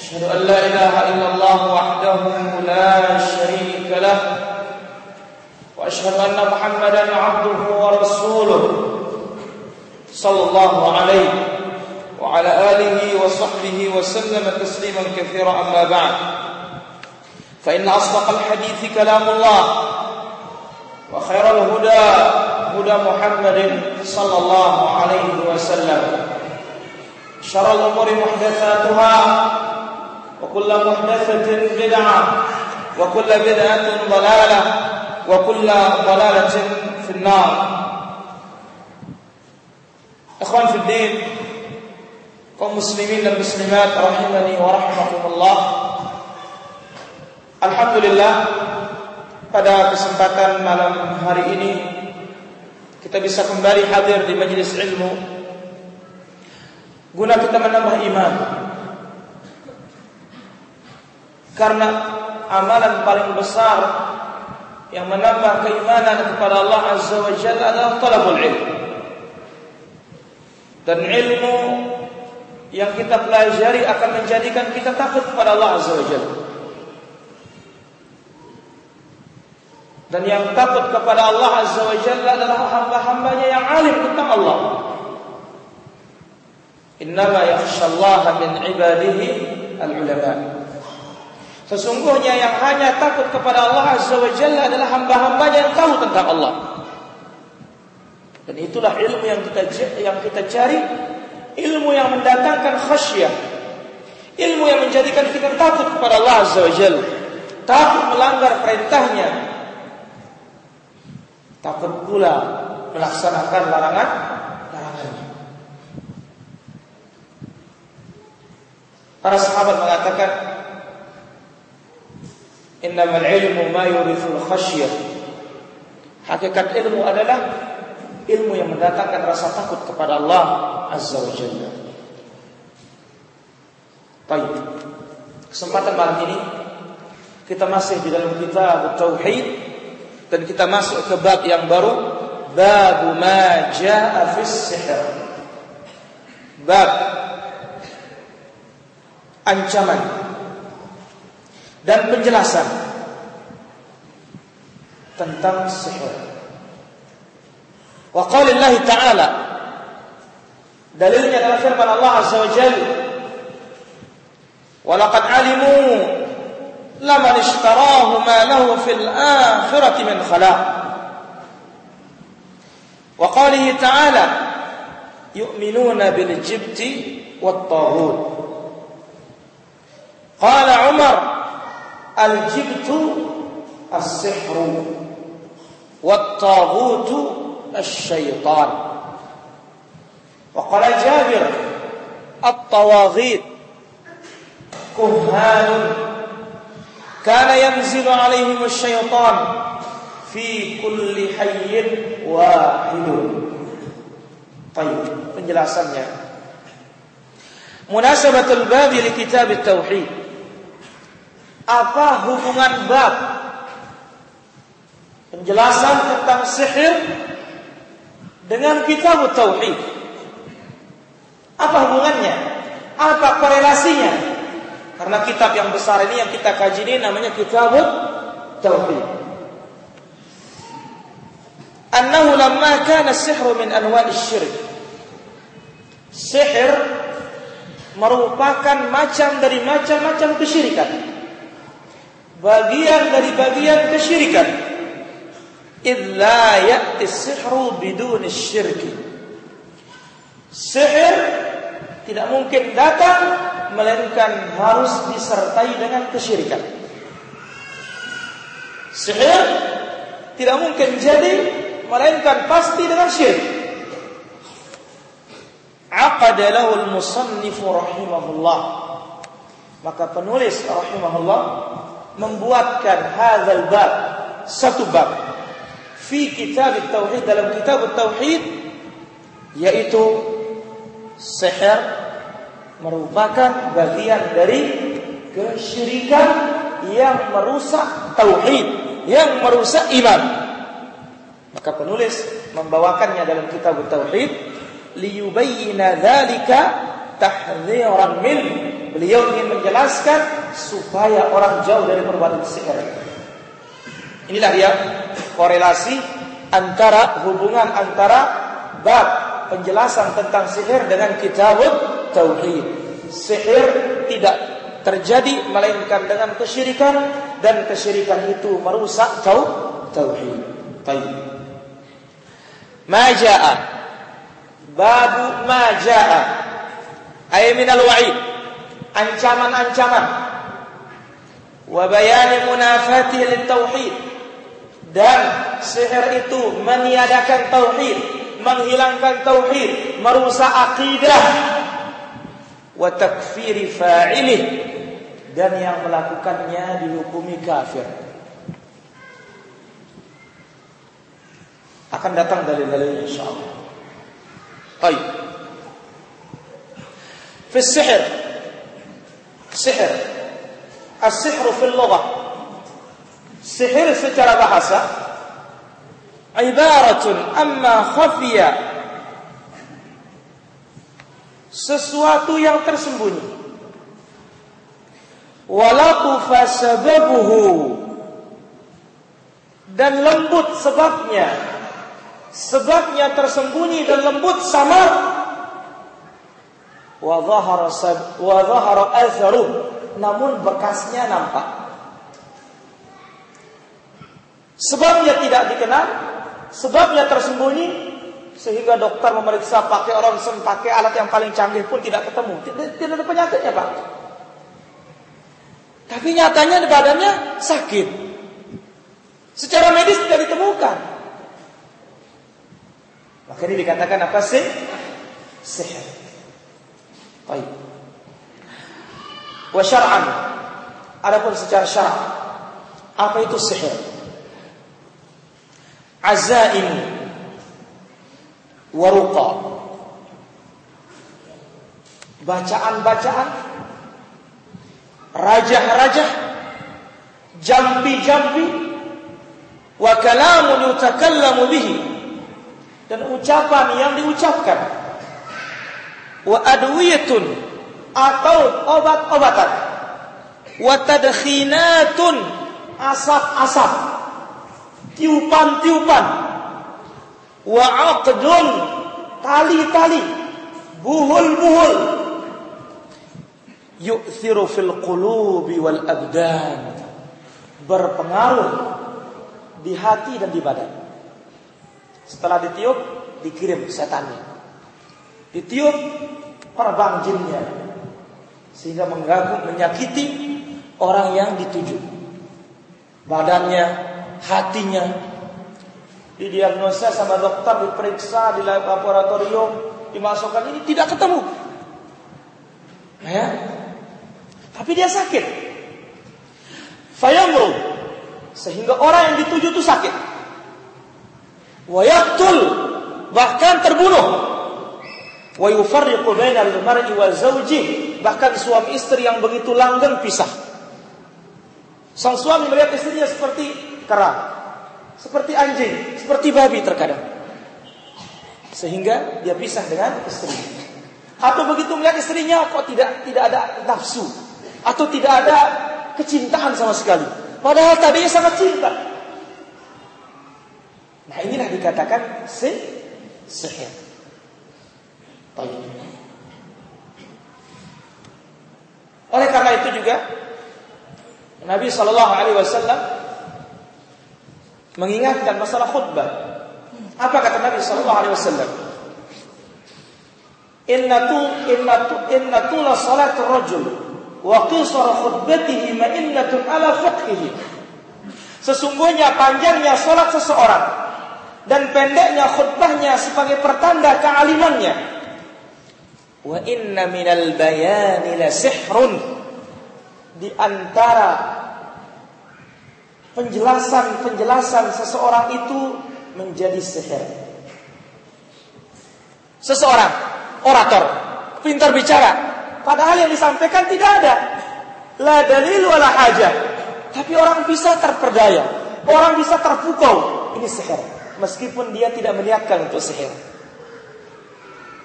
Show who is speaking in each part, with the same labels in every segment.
Speaker 1: أشهد أن لا إله إلا الله وحده لا شريك له وأشهد أن محمدا عبده ورسوله صلى الله عليه وعلى آله وصحبه وسلم تسليما كثيرا أما بعد. فإن أصدق الحديث كلام الله وخير الهدى هدى محمد صلى الله عليه وسلم. شر الأمور محدثاتها وكل محدثة بدعة وكل بدعة ضلالة وكل ضلالة في النار. أخوان في الدين قوم مسلمين المسلمات رحمني ورحمكم الله. الحمد لله pada kesempatan malam hari ini kita bisa kembali hadir di majelis ilmu. Guna kita menambah iman. Karena amalan paling besar yang menambah keimanan kepada Allah Azza wa Jalla adalah talabul ilm. Dan ilmu yang kita pelajari akan menjadikan kita takut kepada Allah Azza wa Jalla. Dan yang takut kepada Allah Azza wa Jalla adalah hamba-hambanya yang alim tentang Allah. Innama yakhshallaha min ibadihi al-ulama Sesungguhnya yang hanya takut kepada Allah Azza wa Jalla adalah hamba-hambanya yang tahu tentang Allah. Dan itulah ilmu yang kita yang kita cari, ilmu yang mendatangkan khasyah. Ilmu yang menjadikan kita takut kepada Allah Azza wa Jalla. Takut melanggar perintahnya. Takut pula melaksanakan larangan larangannya. Para sahabat mengatakan Innamal ilmu ma yurithul khasyah. Hakikat ilmu adalah ilmu yang mendatangkan rasa takut kepada Allah Azza wa Jalla. Baik. Kesempatan malam ini kita masih di dalam kitab tauhid dan kita masuk ke bab yang baru bab ma jaa fis sihr. Bab ancaman dan penjelasan tentang sihir. Wa qaulillahi ta'ala dalilnya adalah firman Allah Azza wa Jalla Wa laqad alimu laman ishtarahu ma lahu fil akhirati min khalaq Wa qaulihi ta'ala yu'minuna bil jibti wat taghut Qala Umar الجبت السحر والطاغوت الشيطان. وقال جابر الطواغيت. كهان. كان ينزل عليهم الشيطان في كل حي واحد. طيب penjelasannya. bab li kitab at-tauhid apa hubungan bab penjelasan tentang sihir dengan kitab tauhid? Apa hubungannya? Apa korelasinya? Karena kitab yang besar ini yang kita kaji ini namanya kitab tauhid. Annahu lamma kana sihru min anwa'i syirik. Sihir merupakan macam dari macam-macam kesyirikan bagian dari bagian kesyirikan. Illa ya'ti sihru syirki. Sihir tidak mungkin datang melainkan harus disertai dengan kesyirikan. Sihir tidak mungkin jadi melainkan pasti dengan syirik. Aqada lahu al-musannif Maka penulis rahimahullah membuatkan hadzal bab satu bab fi kitab tauhid dalam kitab tauhid yaitu sihir merupakan bagian dari kesyirikan yang merusak tauhid, yang merusak iman. Maka penulis membawakannya dalam kitab tauhid liyubayyana dzalika tahdhiran min Beliau ingin menjelaskan supaya orang jauh dari perbuatan sihir. Inilah dia korelasi antara hubungan antara bab penjelasan tentang sihir dengan kitab tauhid. Sihir tidak terjadi melainkan dengan kesyirikan dan kesyirikan itu merusak tauhid. Baik. Majaa babu majaa ay min al-wa'id ancaman-ancaman wa bayani munafati tauhid dan sihir itu meniadakan tauhid menghilangkan tauhid merusak akidah. Wa takfiri dan yang melakukannya dihukumi kafir. Akan datang dalil-dalil insyaallah. Baik. Fi sihir. Sihir. As-sihru fil lughah. Sihir secara bahasa ibaratun amma khafiya. Sesuatu yang tersembunyi. Walatufa sababuhu dan lembut sebabnya. Sebabnya tersembunyi dan lembut sama. Wa dhahara wa dhahara namun bekasnya nampak. Sebabnya tidak dikenal sebabnya tersembunyi sehingga dokter memeriksa pakai ronsen pakai alat yang paling canggih pun tidak ketemu. Tidak, tidak ada penyakitnya pak. Tapi nyatanya di badannya sakit. Secara medis tidak ditemukan. Maka ini dikatakan apa? Sih sihir Baik. Wa syar'an. Adapun secara syara' apa itu sihir? Azaim waruqa. Bacaan-bacaan rajah-rajah jampi-jampi wa kalamun yutakallamu bihi dan ucapan yang diucapkan wa adwiyatun atau obat-obatan. Wa tadkhinatun asap-asap. Tiupan-tiupan. Wa aqdun tali-tali. Buhul-buhul. Yu'thiru fil qulubi wal abdan. Berpengaruh di hati dan di badan. Setelah ditiup dikirim setannya. Ditiup terbang jinnya sehingga mengganggu menyakiti orang yang dituju. Badannya, hatinya didiagnosa sama dokter, diperiksa di laboratorium, dimasukkan ini tidak ketemu. Ya. Tapi dia sakit. Fayamru sehingga orang yang dituju itu sakit. Wayaktul bahkan terbunuh wa yufarriqu bainal mar'i bahkan suami istri yang begitu langgeng pisah. Sang suami melihat istrinya seperti kera seperti anjing seperti babi terkadang. Sehingga dia pisah dengan istri. Atau begitu melihat istrinya kok tidak tidak ada nafsu? Atau tidak ada kecintaan sama sekali? Padahal tadinya sangat cinta. Nah inilah dikatakan sihir oleh karena itu juga Nabi Shallallahu Alaihi Wasallam mengingatkan masalah khutbah. Apa kata Nabi Shallallahu Alaihi Wasallam? Inna tu inna tu inna tu la salat rajul wa qisar khutbatihi ma'innatun ala fiqhihi. Sesungguhnya panjangnya salat seseorang dan pendeknya khutbahnya sebagai pertanda kealimannya Wa inna minal bayani la sihrun. di antara penjelasan-penjelasan seseorang itu menjadi sihir. Seseorang orator, pintar bicara, padahal yang disampaikan tidak ada. La dalil wala hajah. Tapi orang bisa terperdaya, orang bisa terpukau. Ini sihir, meskipun dia tidak meniatkan untuk sihir.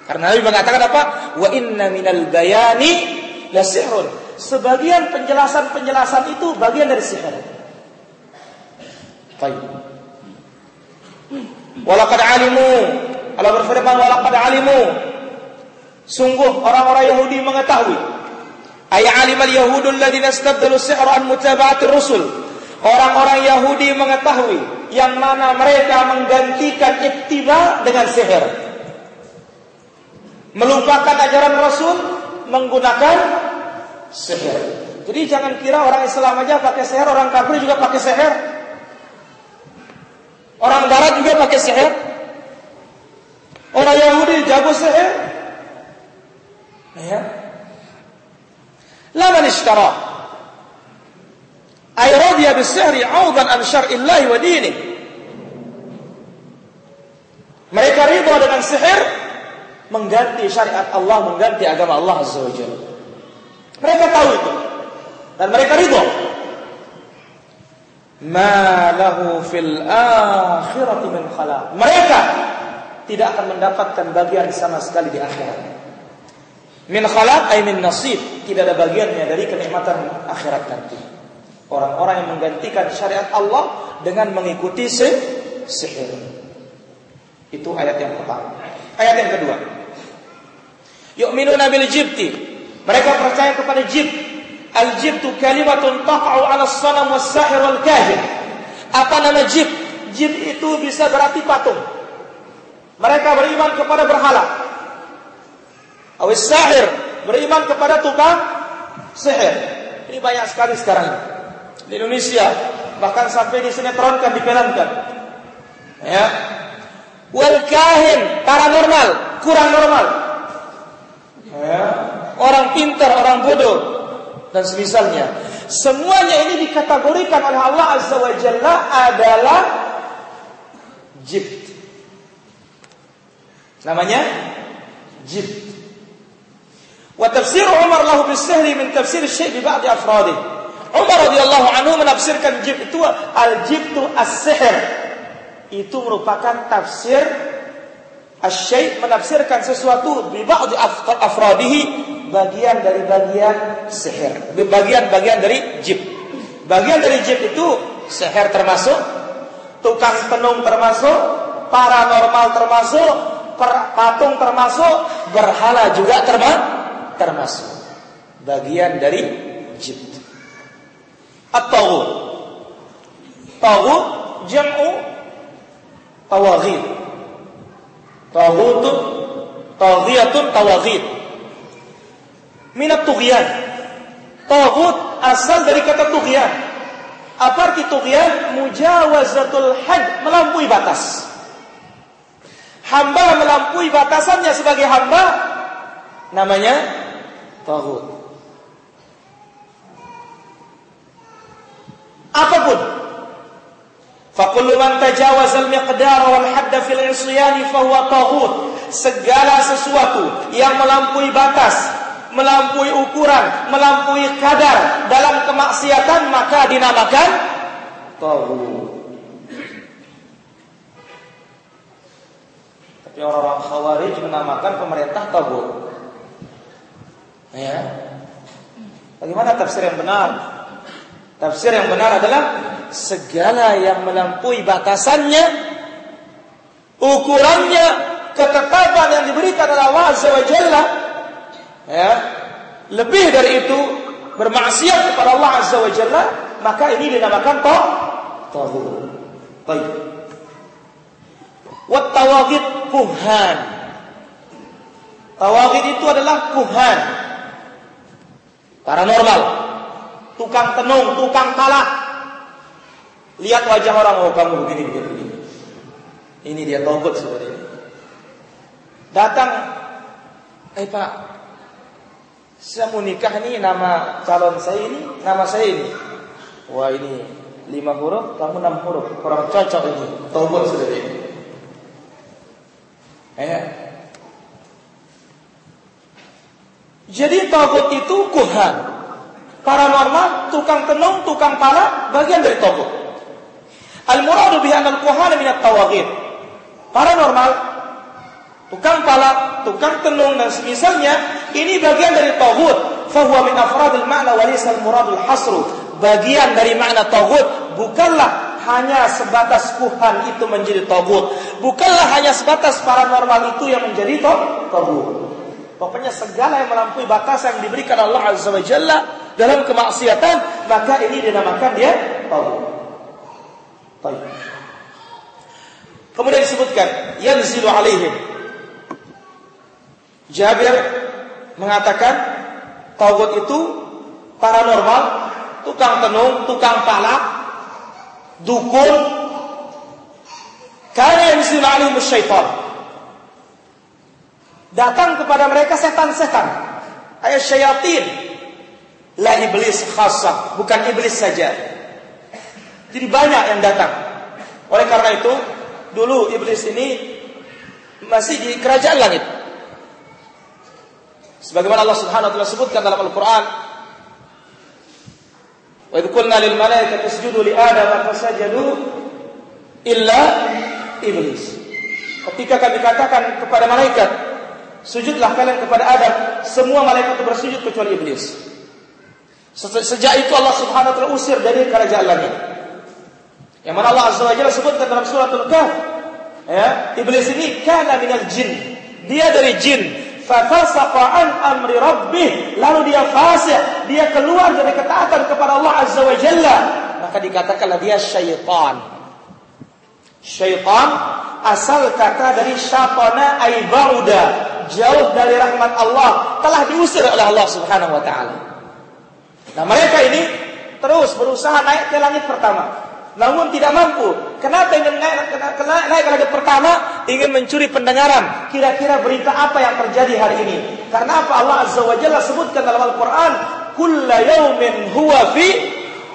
Speaker 1: Karena Nabi mengatakan apa? Wa inna minal bayani la sihrun. Sebagian penjelasan-penjelasan itu bagian dari sihir. Baik. Walaqad alimu. Allah berfirman walaqad alimu. Sungguh orang-orang Yahudi mengetahui. Ay alimal yahudul ladzina istabdalu sihra an mutaba'atir rusul. Orang-orang Yahudi mengetahui yang mana mereka menggantikan ittiba dengan sihir. Melupakan ajaran Rasul menggunakan sihir. Jadi jangan kira orang Islam aja pakai sihir, orang kafir juga pakai sihir. Orang barat juga pakai sihir. Orang Yahudi jago sihir. Ya. La man ishtara ay radiya bis-sihri 'awdan an syar'illahi wa dini. Mereka ridha dengan sihir mengganti syariat Allah, mengganti agama Allah Azza wa. Mereka tahu itu. Dan mereka ridha ma lahu fil akhirati min khalaq. Mereka tidak akan mendapatkan bagian sama sekali di akhirat. Min khalaq ay min nasib, tidak ada bagiannya dari kenikmatan akhirat nanti. Orang-orang yang menggantikan syariat Allah dengan mengikuti sihir. Itu ayat yang pertama. Ayat yang kedua. Yu'minuna bil jibti. Mereka percaya kepada jibt Al-jibtu kalimatun taqa'u 'ala as-sanam was-sahir wal-kahin. Apa nama jib? Jib itu bisa berarti patung. Mereka beriman kepada berhala. Awis sahir beriman kepada tukang sihir. Ini banyak sekali sekarang di Indonesia. Bahkan sampai di sinetronkan, diperankan. Ya. Wal kahin paranormal, kurang normal. Ya. Orang pintar, orang bodoh dan semisalnya. Semuanya ini dikategorikan oleh Allah Azza wa Jalla adalah jibt. Namanya jibt. Wa tafsir Umar lahu bisihri min tafsir syai' bi ba'd afradih. Umar radhiyallahu anhu menafsirkan jibt itu al-jibtu as-sihr. Itu merupakan tafsir Asy-syai' menafsirkan sesuatu bi ba'd afradihi bagian dari bagian sihir. Bagian-bagian dari jib. Bagian dari jib itu sihir termasuk, tukang tenung termasuk, paranormal termasuk, patung termasuk, berhala juga termasuk. Bagian dari jib. At-taghut. Taghut jam'u tawaghid. Taghutun Taghiyatun tawaghid Minat tughyan Taghut asal dari kata tughyan Apa arti tughyan? Mujawazatul had Melampaui batas. Hamba melampaui batasannya sebagai hamba Namanya Taghut Apa pun Fakullu man tajawaza al-miqdar wal hadd fil isyani. Segala sesuatu yang melampaui batas, melampaui ukuran, melampaui kadar dalam kemaksiatan maka dinamakan taghut. Tapi orang-orang Khawarij menamakan pemerintah taghut. Ya. Bagaimana tafsir yang benar? Tafsir yang benar adalah segala yang melampaui batasannya, ukurannya, ketetapan yang diberikan oleh Allah Azza ya, lebih dari itu bermaksiat kepada Allah Azza wa Jalla, maka ini dinamakan toh tauhid. Baik. Wat tawagid kuhan. Tawagid itu adalah kuhan. Paranormal. Tukang tenung, tukang kalah, Lihat wajah orang, oh kamu begini, begini, begini. Ini dia tobat seperti ini. Datang, eh pak, Saya mau nikah nih nama calon saya ini, nama saya ini. Wah ini lima huruf, kamu enam huruf, kurang cocok ini. Tobat sudah ini. Eh. Jadi tobat itu kuhan. Paranormal, tukang tenung, tukang pala, bagian dari tobat. Al-muradu bihi anal kuhan minat tawaghid. Paranormal, tukang pala, tukang tenung dan semisalnya ini bagian dari tauhid. Fahuwa min afradil ma'na al-muradul hasru. Bagian dari makna tauhid bukanlah hanya sebatas kuhan itu menjadi tauhid. Bukanlah hanya sebatas paranormal itu yang menjadi tauhid. Pokoknya segala yang melampaui batas yang diberikan Allah Azza wa Jalla dalam kemaksiatan, maka ini dinamakan dia. Baik. Kemudian disebutkan yanzilu alaihim. Jabir mengatakan taubat itu paranormal, tukang tenung, tukang palak, dukun, karena yanzilu alaihim syaitan. Datang kepada mereka setan-setan. Ayat syayatin. La iblis khasa, bukan iblis saja. Jadi banyak yang datang. Oleh karena itu, dulu iblis ini masih di kerajaan langit. Sebagaimana Allah Subhanahu wa taala sebutkan dalam Al-Qur'an, "Wa idh lil malaikati isjudu li Adam fasajadu illa iblis." Ketika kami katakan kepada malaikat, sujudlah kalian kepada Adam, semua malaikat itu bersujud kecuali iblis. Sejak itu Allah Subhanahu wa taala usir dari kerajaan langit. Yang mana Allah Azza wa Jalla sebutkan dalam surat Al-Kahf, ya, iblis ini kana minal jin. Dia dari jin. Fafasaqa an amri rabbih, lalu dia fasik, dia keluar dari ketaatan kepada Allah Azza wa Jalla. Maka dikatakanlah dia syaitan. Syaitan asal kata dari syatana ay bauda, jauh dari rahmat Allah, telah diusir oleh Allah Subhanahu wa taala. Nah, mereka ini terus berusaha naik ke langit pertama namun tidak mampu. Kenapa ingin naik, ke langit pertama? Ingin mencuri pendengaran. Kira-kira berita apa yang terjadi hari ini? Karena apa Allah Azza wa Jalla sebutkan dalam Al-Quran, Kulla yaumin huwa fi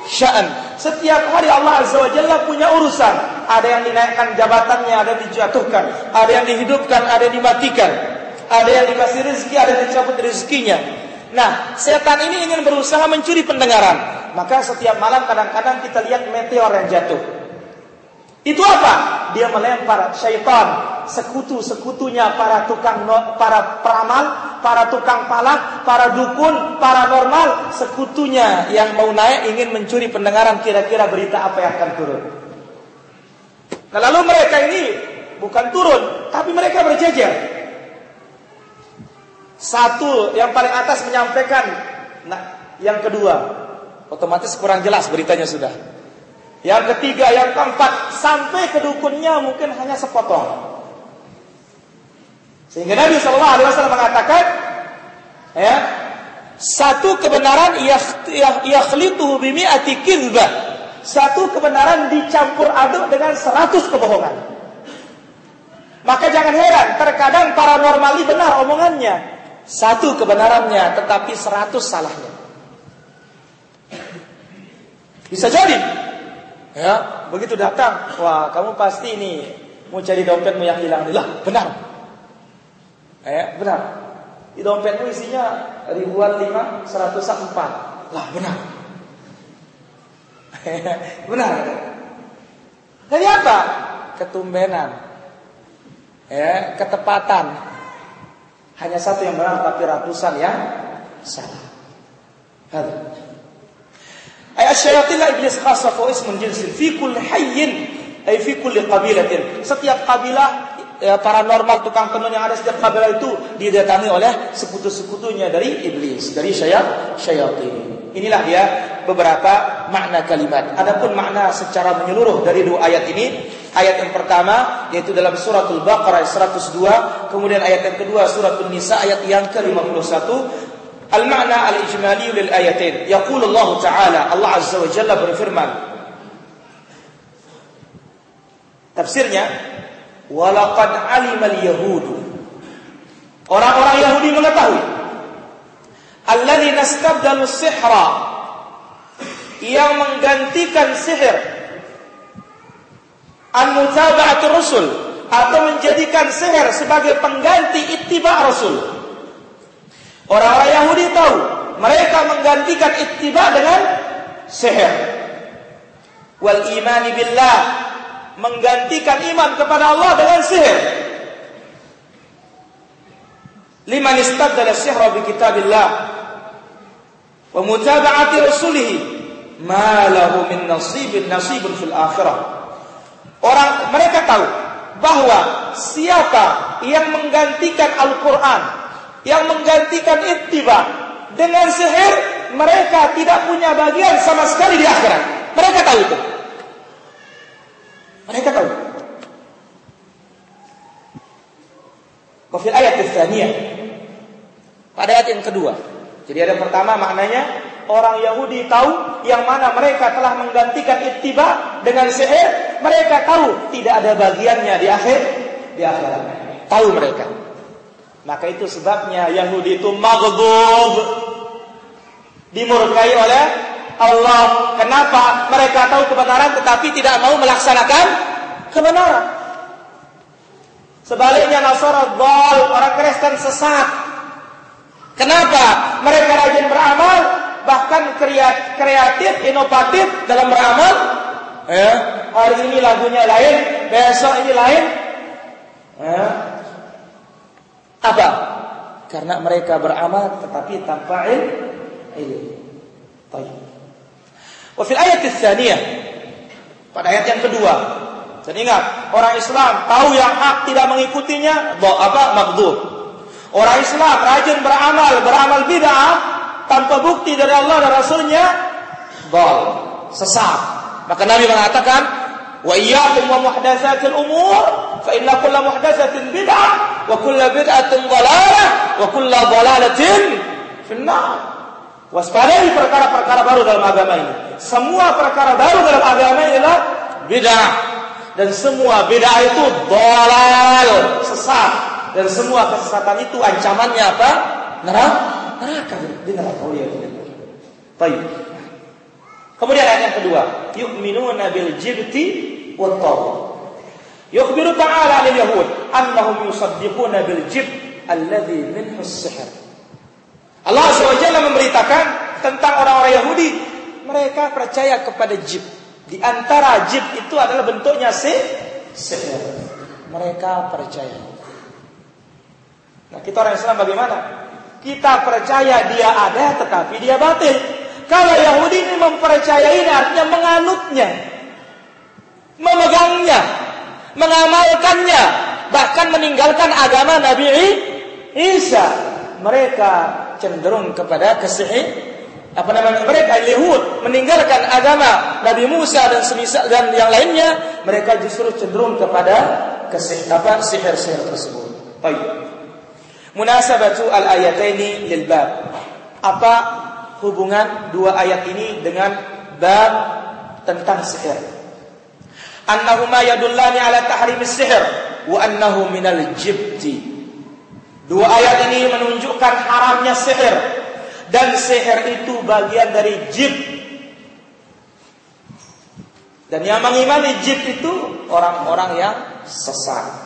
Speaker 1: sya'an. Setiap hari Allah Azza wa Jalla punya urusan. Ada yang dinaikkan jabatannya, ada yang dijatuhkan. Ada yang dihidupkan, ada yang dimatikan. Ada yang dikasih rezeki, ada yang dicabut rezekinya. Nah, setan ini ingin berusaha mencuri pendengaran. Maka setiap malam kadang-kadang kita lihat meteor yang jatuh. Itu apa? Dia melempar syaitan, sekutu-sekutunya para tukang para peramal, para tukang palak, para dukun, para normal, sekutunya yang mau naik ingin mencuri pendengaran kira-kira berita apa yang akan turun. Nah, lalu mereka ini bukan turun, tapi mereka berjejer. Satu yang paling atas menyampaikan, nah yang kedua otomatis kurang jelas beritanya sudah. Yang ketiga, yang keempat, sampai ke dukunnya mungkin hanya sepotong. Sehingga Nabi Shallallahu Alaihi Wasallam mengatakan, ya, satu kebenaran yakhlituhu bimi'ati kizbah. Satu kebenaran dicampur aduk dengan seratus kebohongan. Maka jangan heran, terkadang paranormali benar omongannya. Satu kebenarannya tetapi seratus salahnya. Bisa jadi. Ya, begitu datang, wah kamu pasti ini mau cari dompetmu yang hilang. Lah, benar. Eh, benar. Di dompetmu isinya ribuan lima, seratus empat. Lah, benar. benar. Dari apa? Ketumbenan. Ya, ketepatan. Hanya satu yang benar tapi ratusan yang salah. Hadi. Ayat syayatin iblis khasa fa ismun jinsin fi kulli hayyin ay fi kulli qabilatin. Setiap kabilah ya, paranormal tukang tenun yang ada setiap kabilah itu didatangi oleh sekutu-sekutunya dari iblis, dari syayat syayatin. Inilah dia beberapa makna kalimat. Adapun makna secara menyeluruh dari dua ayat ini Ayat yang pertama yaitu dalam suratul Baqarah 102, kemudian ayat yang kedua suratul Nisa ayat yang ke-51. Al-ma'na al-ijmali lil ayatain. Yaqulu Allah Ta'ala, Allah Azza wa Jalla berfirman. Tafsirnya, "Walaqad 'alima al-yahudu" Orang-orang Yahudi mengetahui alladhi nastabdalu sihra. Yang menggantikan sihir. An mutaba'atu rusul. Atau menjadikan sihir sebagai pengganti ittiba rasul. Orang-orang Yahudi tahu mereka menggantikan ittiba dengan sihir. Wal imani billah. Menggantikan iman kepada Allah dengan sihir. Liman istabdala sihra bi kitabillah wa mutaba'ati rasulih ma lahu min nasibin nasibun fil akhirah. Orang mereka tahu bahwa siapa yang menggantikan Al-Qur'an yang menggantikan ittiba dengan sihir mereka tidak punya bagian sama sekali di akhirat. Mereka tahu itu. Mereka tahu. Wafil ayat tsaniyah. Pada ayat yang kedua. Jadi ada pertama maknanya orang Yahudi tahu yang mana mereka telah menggantikan ittiba dengan sihir, mereka tahu tidak ada bagiannya di akhir di akhirat. Tahu mereka. Maka itu sebabnya Yahudi itu maghdub dimurkai oleh Allah. Kenapa? Mereka tahu kebenaran tetapi tidak mau melaksanakan kebenaran. Sebaliknya Nasara orang Kristen sesat. Kenapa? Mereka rajin beramal, bahkan kreatif, inovatif dalam beramal. Ya, hari ini lagunya lain, besok ini lain. Ya. Apa? Karena mereka beramal tetapi tanpa ilmu. Baik. Wa ayat tsaniyah pada ayat yang kedua dan ingat, orang Islam tahu yang hak tidak mengikutinya, apa maghdub. Orang Islam rajin beramal, beramal bid'ah tanpa bukti dari Allah dan Rasulnya, dol, sesat. Maka Nabi mengatakan, wa iyyakum wa muhdatsatil umur, fa inna kulla muhdatsatin bid'ah wa kulla bid'atin dhalalah wa kulla dhalalatin finnar. Waspadai perkara-perkara baru dalam agama ini. Semua perkara baru dalam agama ini adalah bid'ah dan semua beda itu sesat dan semua kesesatan itu ancamannya apa neraka neraka di neraka ya Baik. Kemudian ayat yang kedua, yu'minuna bil jibti wat taghut. Yukhbiru ta'ala lil yahud annahum yusaddiquna bil jib alladhi minhu sihr. Allah SWT memberitakan tentang orang-orang Yahudi, mereka percaya kepada jib. Di antara jib itu adalah bentuknya si sihir. Mereka percaya. Nah, kita orang Islam bagaimana? Kita percaya dia ada tetapi dia batil. Kalau Yahudi ini mempercayai artinya menganutnya. Memegangnya, mengamalkannya, bahkan meninggalkan agama Nabi Isa. Mereka cenderung kepada kesihir apa namanya mereka Yahud meninggalkan agama Nabi Musa dan semisal dan yang lainnya mereka justru cenderung kepada kesih apa sihir-sihir tersebut. Baik. Munasabatu al-ayataini lil bab. Apa hubungan dua ayat ini dengan bab tentang sihir? Annahuma yadullani ala tahrimis sihir wa annahu minal jibti. Dua ayat ini menunjukkan haramnya sihir dan seher itu bagian dari jib. Dan yang mengimani jib itu orang-orang yang sesat.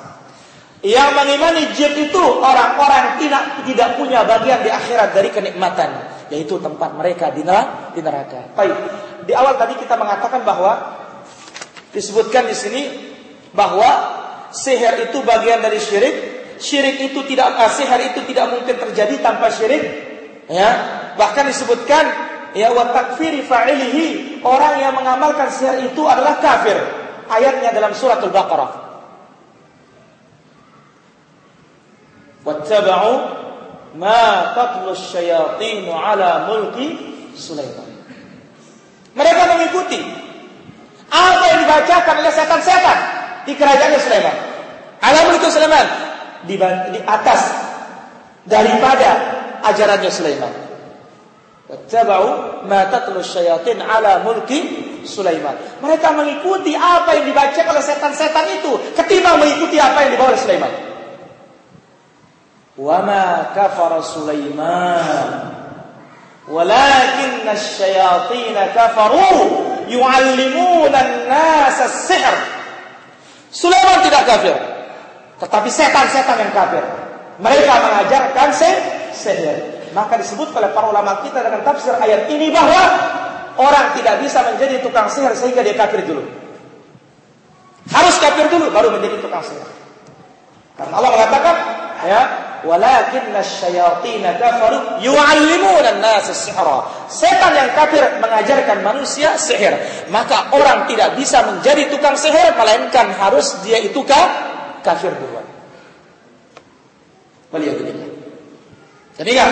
Speaker 1: Yang mengimani jib itu orang-orang tidak tidak punya bagian di akhirat dari kenikmatan, yaitu tempat mereka di neraka. Di. Baik. Di awal tadi kita mengatakan bahwa disebutkan di sini bahwa seher itu bagian dari syirik. Syirik itu tidak eh, seher itu tidak mungkin terjadi tanpa syirik Ya, bahkan disebutkan ya wa takfiri fa'ilihi, orang yang mengamalkan sihir itu adalah kafir. Ayatnya dalam surat Al-Baqarah. Wattaba'u ma tatlu syayatin ala mulki Sulaiman. Mereka mengikuti apa yang dibacakan oleh setan-setan di kerajaan Sulaiman. Ala mulki Sulaiman di, di atas daripada ajarannya Sulaiman. Wattaba'u ma tatlu syayatin ala mulki Sulaiman. Mereka mengikuti apa yang dibaca oleh setan-setan itu ketimbang mengikuti apa yang dibawa oleh Sulaiman. Ma kafara Sulaiman Walakinna asyayatin kafaru yu'allimuna an-nasa as-sihr. Sulaiman tidak kafir, tetapi setan-setan yang kafir. Mereka mengajarkan sihir. Maka disebut oleh para ulama kita dengan tafsir ayat ini bahwa orang tidak bisa menjadi tukang sihir sehingga dia kafir dulu. Harus kafir dulu baru menjadi tukang sihir. Karena Allah mengatakan ya walakinna syayatin kafaru yu'allimuna an-nas sihra. Setan yang kafir mengajarkan manusia sihir. Maka orang tidak bisa menjadi tukang sihir melainkan harus dia itu kafir duluan. Jadi kan?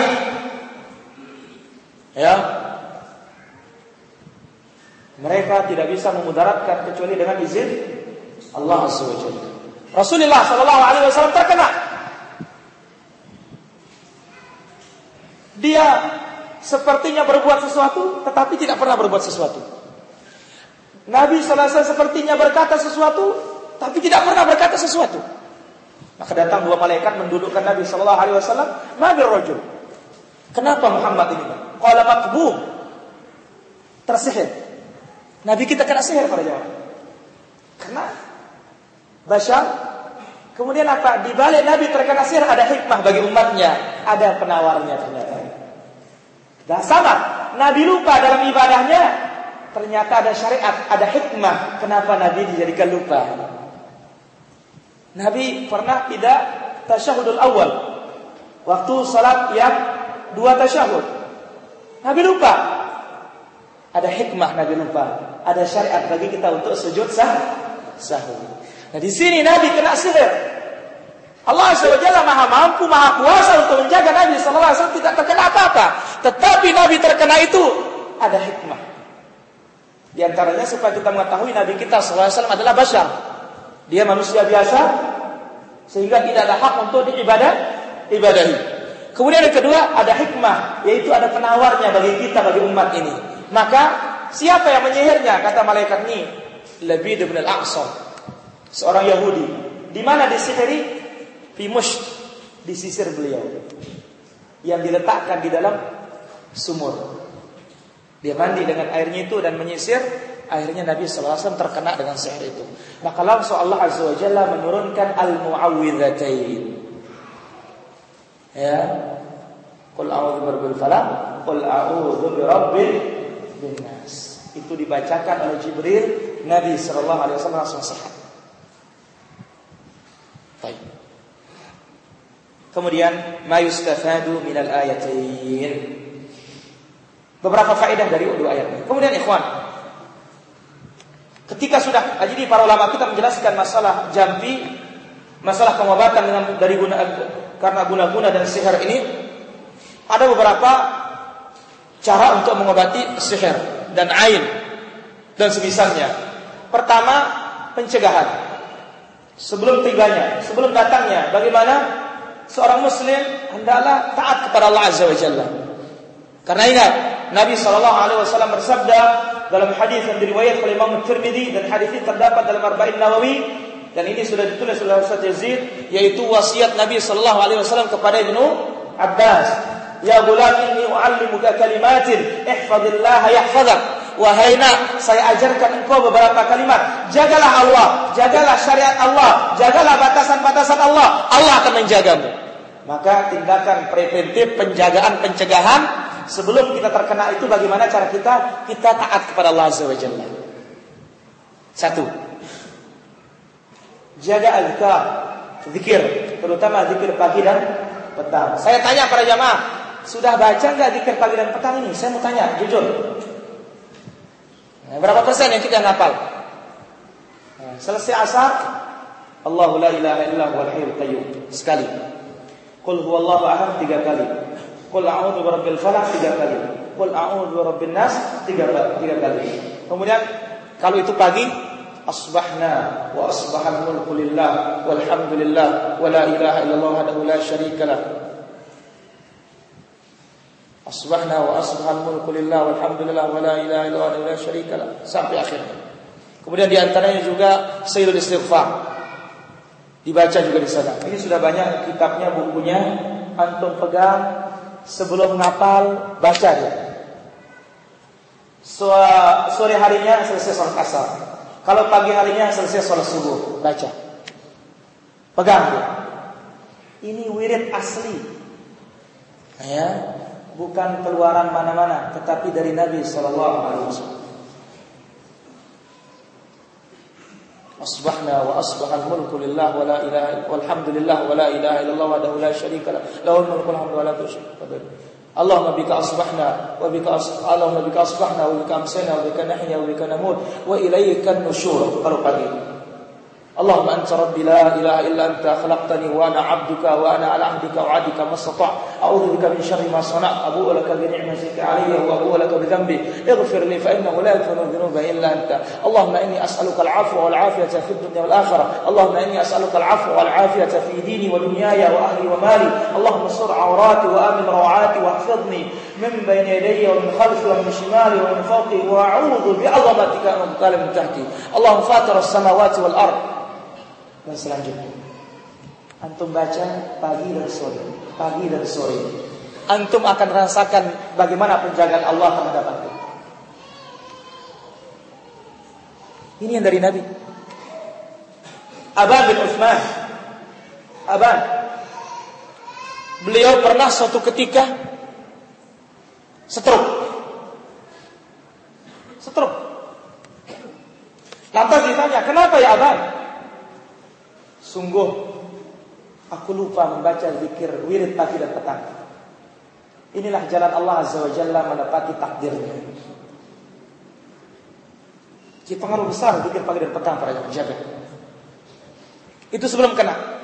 Speaker 1: Ya. Mereka tidak bisa memudaratkan kecuali dengan izin Allah SWT. Rasulullah Shallallahu Alaihi Wasallam terkena. Dia sepertinya berbuat sesuatu, tetapi tidak pernah berbuat sesuatu. Nabi Wasallam sepertinya berkata sesuatu, tapi tidak pernah berkata sesuatu. Maka datang dua malaikat mendudukkan Nabi Shallallahu Alaihi Wasallam. Nabi Rajul. Kenapa Muhammad ini? Kalau makbub tersihir. Nabi kita kena sihir pada jawab. Karena Bashar Kemudian apa? Di balik Nabi terkena sihir ada hikmah bagi umatnya. Ada penawarnya ternyata. Dan sama. Nabi lupa dalam ibadahnya. Ternyata ada syariat, ada hikmah. Kenapa Nabi dijadikan lupa? Nabi pernah tidak tasyahudul awal. Waktu salat yang dua tasyahud. Nabi lupa. Ada hikmah Nabi lupa. Ada syariat bagi kita untuk sujud sah sahur. Nah di sini Nabi kena sihir. Allah SWT maha mampu, maha kuasa untuk menjaga Nabi SAW tidak terkena apa-apa. Tetapi Nabi terkena itu ada hikmah. Di antaranya supaya kita mengetahui Nabi kita SAW adalah basyar. Dia manusia biasa sehingga tidak ada hak untuk diibadah ibadahi. Kemudian yang kedua ada hikmah yaitu ada penawarnya bagi kita bagi umat ini. Maka siapa yang menyihirnya kata malaikat ini lebih bin al-Aqsa seorang Yahudi. Di mana disihiri? Fimush disisir beliau yang diletakkan di dalam sumur. Dia mandi dengan airnya itu dan menyisir Akhirnya Nabi SAW terkena dengan sihir itu. Maka langsung Allah Azza wa Jalla menurunkan al-mu'awwidhatain. Ya. Qul a'udzu birabbil falaq, qul a'udzu birabbil nas. Itu dibacakan oleh Jibril, Nabi wasallam langsung sehat. Kemudian ma yustafadu minal ayatain. Beberapa faedah dari dua ayat ini. Kemudian ikhwan, Ketika sudah jadi para ulama kita menjelaskan masalah jampi, masalah pengobatan dengan dari guna karena guna-guna dan sihir ini ada beberapa cara untuk mengobati sihir dan ain dan semisalnya. Pertama, pencegahan. Sebelum tiganya, sebelum datangnya, bagaimana seorang muslim hendaklah taat kepada Allah Azza wa Jalla. Karena ingat, Nabi sallallahu alaihi wasallam bersabda dalam hadis yang diriwayatkan oleh Imam Tirmidzi dan hadis ini terdapat dalam Arba'in Nawawi dan ini sudah ditulis oleh Ustaz Yazid yaitu wasiat Nabi sallallahu alaihi wasallam kepada Ibnu Abbas Ya gulam inni u'allimuka kalimatin ihfazillah yahfazak Wahai nak, saya ajarkan engkau beberapa kalimat. Jagalah Allah, jagalah syariat Allah, jagalah batasan-batasan Allah. Allah akan menjagamu. Maka tindakan preventif, penjagaan, pencegahan sebelum kita terkena itu bagaimana cara kita kita taat kepada Allah Azza wa. Satu. Jaga azkar, zikir, terutama zikir pagi dan petang. Saya tanya para jamaah, sudah baca nggak zikir pagi dan petang ini? Saya mau tanya, jujur. Nah, berapa persen yang kita ngapal? Nah, selesai asar, Allahu la ilaha illa huwal hayyul qayyum sekali. Qul huwallahu ahad tiga kali. Qul a'udzu birabbil falaq tiga kali. Qul a'udzu birabbin nas tiga, tiga kali. Kemudian kalau itu pagi asbahna wa asbahal mulku lillah walhamdulillah wa la ilaha illallah wahdahu la syarikalah. Asbahna wa asbahal mulku lillah walhamdulillah wa la ilaha illallah wahdahu la syarikalah sampai akhir. Kemudian di antaranya juga sayyidul istighfar. Dibaca juga di sana. Ini sudah banyak kitabnya, bukunya. Antum pegang sebelum ngapal baca dia. Sore harinya selesai sholat asar. Kalau pagi harinya selesai sholat subuh, baca. Pegang tuh. Ini wirid asli. Ya, bukan keluaran mana-mana, tetapi dari Nabi Sallallahu Alaihi Wasallam. أصبحنا وأصبح الملك لله ولا إله والحمد لله ولا إله إلا الله وحده لا شريك له له الملك والحمد ولا شريك له اللهم بك أصبحنا وبك أصبح اللهم بك أصبحنا وبك أمسينا وبك نحيا وبك نموت وإليك النشور قالوا قديم اللهم أنت ربي لا إله إلا أنت خلقتني وأنا عبدك وأنا على عهدك وعدك ما استطعت. أعوذ بك من شر ما صنعت أبوء لك بنعمتك علي وأبوء لك بذنبي. اغفر لي فإنه لا يغفر الذنوب إلا أنت. اللهم إني أسألك العفو والعافية في الدنيا والآخرة. اللهم إني أسألك العفو والعافية في ديني ودنياي وأهلي ومالي. اللهم استر عوراتي وآمن روعاتي واحفظني من بين يدي ومن خلفي ومن شمالي ومن فوقي. وأعوذ بعظمتك أن من تحتي اللهم فاتر السماوات والأرض. Dan selanjutnya. Antum baca pagi dan sore, pagi dan sore. Antum akan rasakan bagaimana penjagaan Allah terhadap antum. Ini yang dari Nabi. Aban bin Uthman. Aban. Beliau pernah suatu ketika stroke. Stroke. Lantas ditanya, kenapa ya Aban? Sungguh aku lupa membaca zikir wirid pagi dan petang. Inilah jalan Allah Azza wa Jalla menepati takdirnya. Jadi pengaruh besar zikir pagi dan petang para jaga. Itu sebelum kena.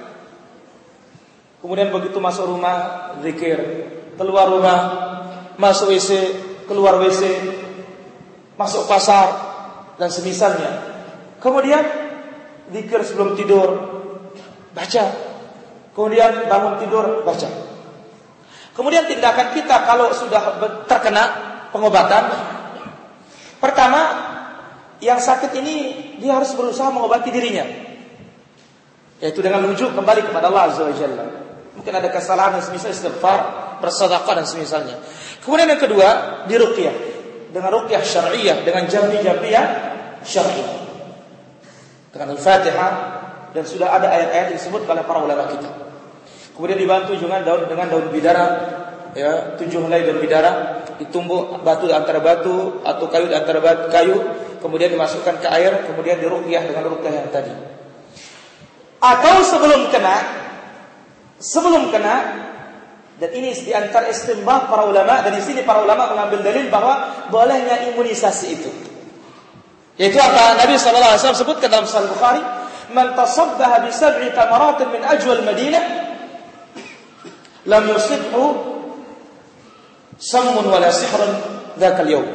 Speaker 1: Kemudian begitu masuk rumah zikir, keluar rumah masuk WC, keluar WC, masuk pasar dan semisalnya. Kemudian zikir sebelum tidur, baca. Kemudian bangun tidur, baca. Kemudian tindakan kita kalau sudah terkena pengobatan, pertama yang sakit ini dia harus berusaha mengobati dirinya. Yaitu dengan menuju kembali kepada Allah Azza wa Jalla. Mungkin ada kesalahan yang semisal istighfar, bersedekah dan semisalnya. Kemudian yang kedua, diruqyah. Dengan ruqyah syar'iyyah, dengan jambi-jambi yang syar'i. Dengan Al-Fatihah, dan sudah ada ayat-ayat disebut oleh para ulama kita. Kemudian dibantu dengan daun dengan daun bidara, ya tujuh helai daun bidara, ditumbuk batu antara batu atau kayu antara batu, kayu, kemudian dimasukkan ke air, kemudian diruqyah dengan ruqyah yang tadi. Atau sebelum kena, sebelum kena, dan ini di antara istimbah para ulama dan di sini para ulama mengambil dalil bahwa bolehnya imunisasi itu. Yaitu apa Nabi wasallam sebutkan dalam Sahih Bukhari, man tasabbaha bi sab'i tamaratin min ajwal Madinah lam yusibhu sammun wala sihrun dzakal yawm.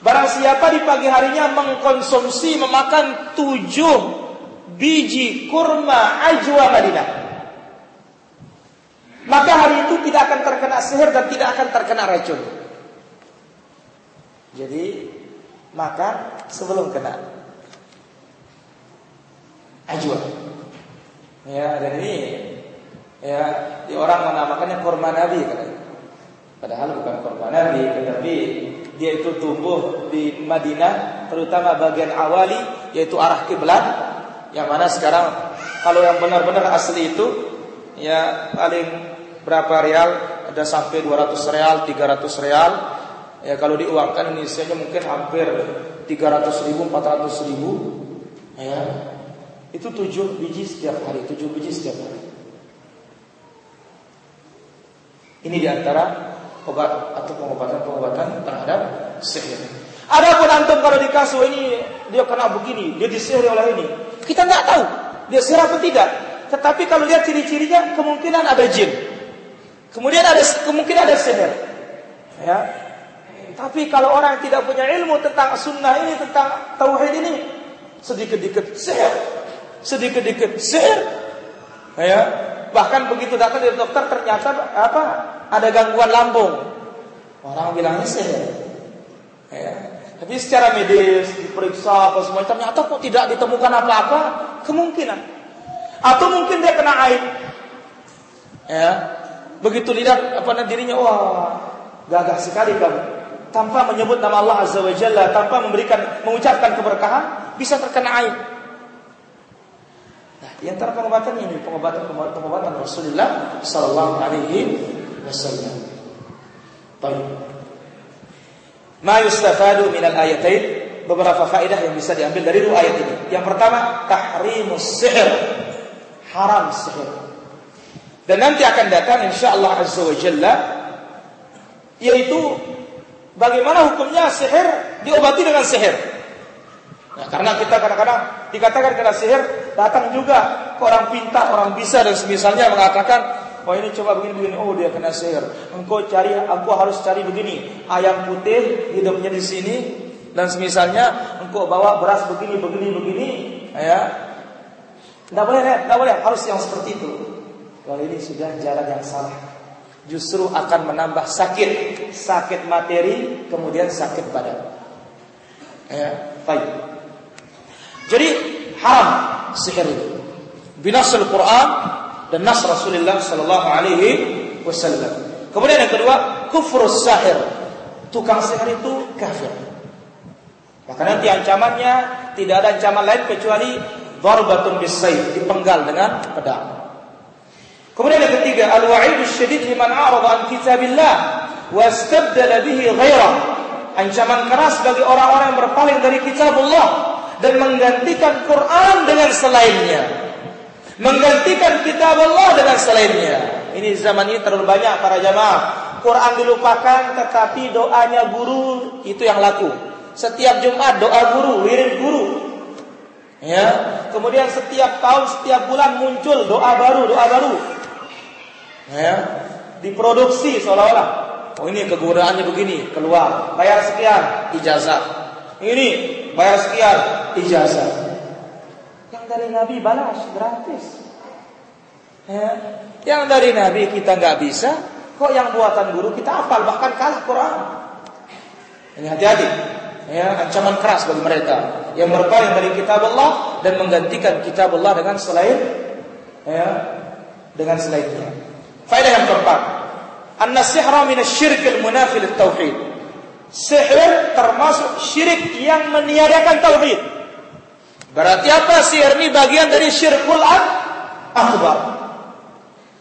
Speaker 1: Barang siapa di pagi harinya mengkonsumsi memakan tujuh biji kurma ajwa Madinah. Maka hari itu tidak akan terkena sihir dan tidak akan terkena racun. Jadi maka sebelum kena ajwa. Ya, dan ini ya di orang menamakannya korma nabi katanya. Padahal bukan korma nabi, tetapi dia itu tumbuh di Madinah, terutama bagian awali yaitu arah kiblat, yang mana sekarang kalau yang benar-benar asli itu ya paling berapa real? Ada sampai 200 real, 300 real. Ya kalau diuangkan Indonesia mungkin hampir 300 ribu, 400 ribu. Ya, itu tujuh biji setiap hari, tujuh biji setiap hari. Ini di antara obat atau pengobatan-pengobatan terhadap sihir. Ada antum kalau di kasus ini dia kena begini, dia disihir oleh ini. Kita nggak tahu dia sihir apa tidak. Tetapi kalau lihat ciri-cirinya kemungkinan ada jin. Kemudian ada kemungkinan ada sihir. Ya. Tapi kalau orang tidak punya ilmu tentang sunnah ini, tentang tauhid ini, sedikit-sedikit sihir sedikit-sedikit sihir. Ya, bahkan begitu datang dari dokter ternyata apa? Ada gangguan lambung. Orang bilangnya sihir. Ya. Tapi secara medis diperiksa apa semua ternyata kok tidak ditemukan apa-apa, kemungkinan. Atau mungkin dia kena air. Ya. Begitu lihat apa dirinya, wah, gagah sekali kamu. tanpa menyebut nama Allah Azza wa Jalla, tanpa memberikan mengucapkan keberkahan, bisa terkena air. Di antara pengobatan ini pengobatan pengobatan Rasulullah sallallahu alaihi wasallam. Baik. Ma yustafadu min al-ayatain beberapa faedah yang bisa diambil dari dua ayat ini. Yang pertama, tahrimus sihir. Haram sihir. Dan nanti akan datang insyaallah azza wa jalla yaitu bagaimana hukumnya sihir diobati dengan sihir. Nah, karena kita kadang-kadang dikatakan kena sihir, datang juga ke orang pintar, orang bisa dan semisalnya mengatakan, "Oh ini coba begini begini, oh dia kena sihir. Engkau cari, aku harus cari begini, ayam putih hidupnya di sini, dan semisalnya engkau bawa beras begini begini begini. Ya. Tidak boleh tidak boleh. Harus yang seperti itu. Kalau ini sudah jalan yang salah. Justru akan menambah sakit. Sakit materi kemudian sakit badan. Ya. Baik. Jadi haram sihir itu. Binasul Quran dan nas Rasulullah sallallahu alaihi wasallam. Kemudian yang kedua kufrus sahir. Tukang sihir itu kafir. Maka nanti ancamannya tidak ada ancaman lain kecuali darbatun bisayf, dipenggal dengan pedang. Kemudian yang ketiga, al-wa'idu syadid liman a'rada an kitabillah wastabdala bihi ghairah. Ancaman keras bagi orang-orang yang berpaling dari kitabullah dan menggantikan Quran dengan selainnya. Menggantikan kitab Allah dengan selainnya. Ini zaman ini terlalu banyak para jamaah. Quran dilupakan tetapi doanya guru itu yang laku. Setiap Jumat doa guru, wirid guru. Ya, kemudian setiap tahun, setiap bulan muncul doa baru, doa baru. Ya, diproduksi seolah-olah. Oh ini kegunaannya begini, keluar, bayar sekian, ijazah. Ini bayar sekian, ijazah. Yang dari Nabi balas gratis. Ya, yang dari Nabi kita nggak bisa, kok yang buatan guru kita hafal bahkan kalah Quran. Ini hati-hati ya ancaman keras bagi mereka yang berpaling dari kitab Allah dan menggantikan kitab Allah dengan selain ya dengan selainnya. Faedah yang keempat, an-nasihra min asy-syirk al-munafi tauhid Sihir termasuk syirik yang meniadakan tauhid. Berarti apa sihir ini bagian dari syirkul akbar.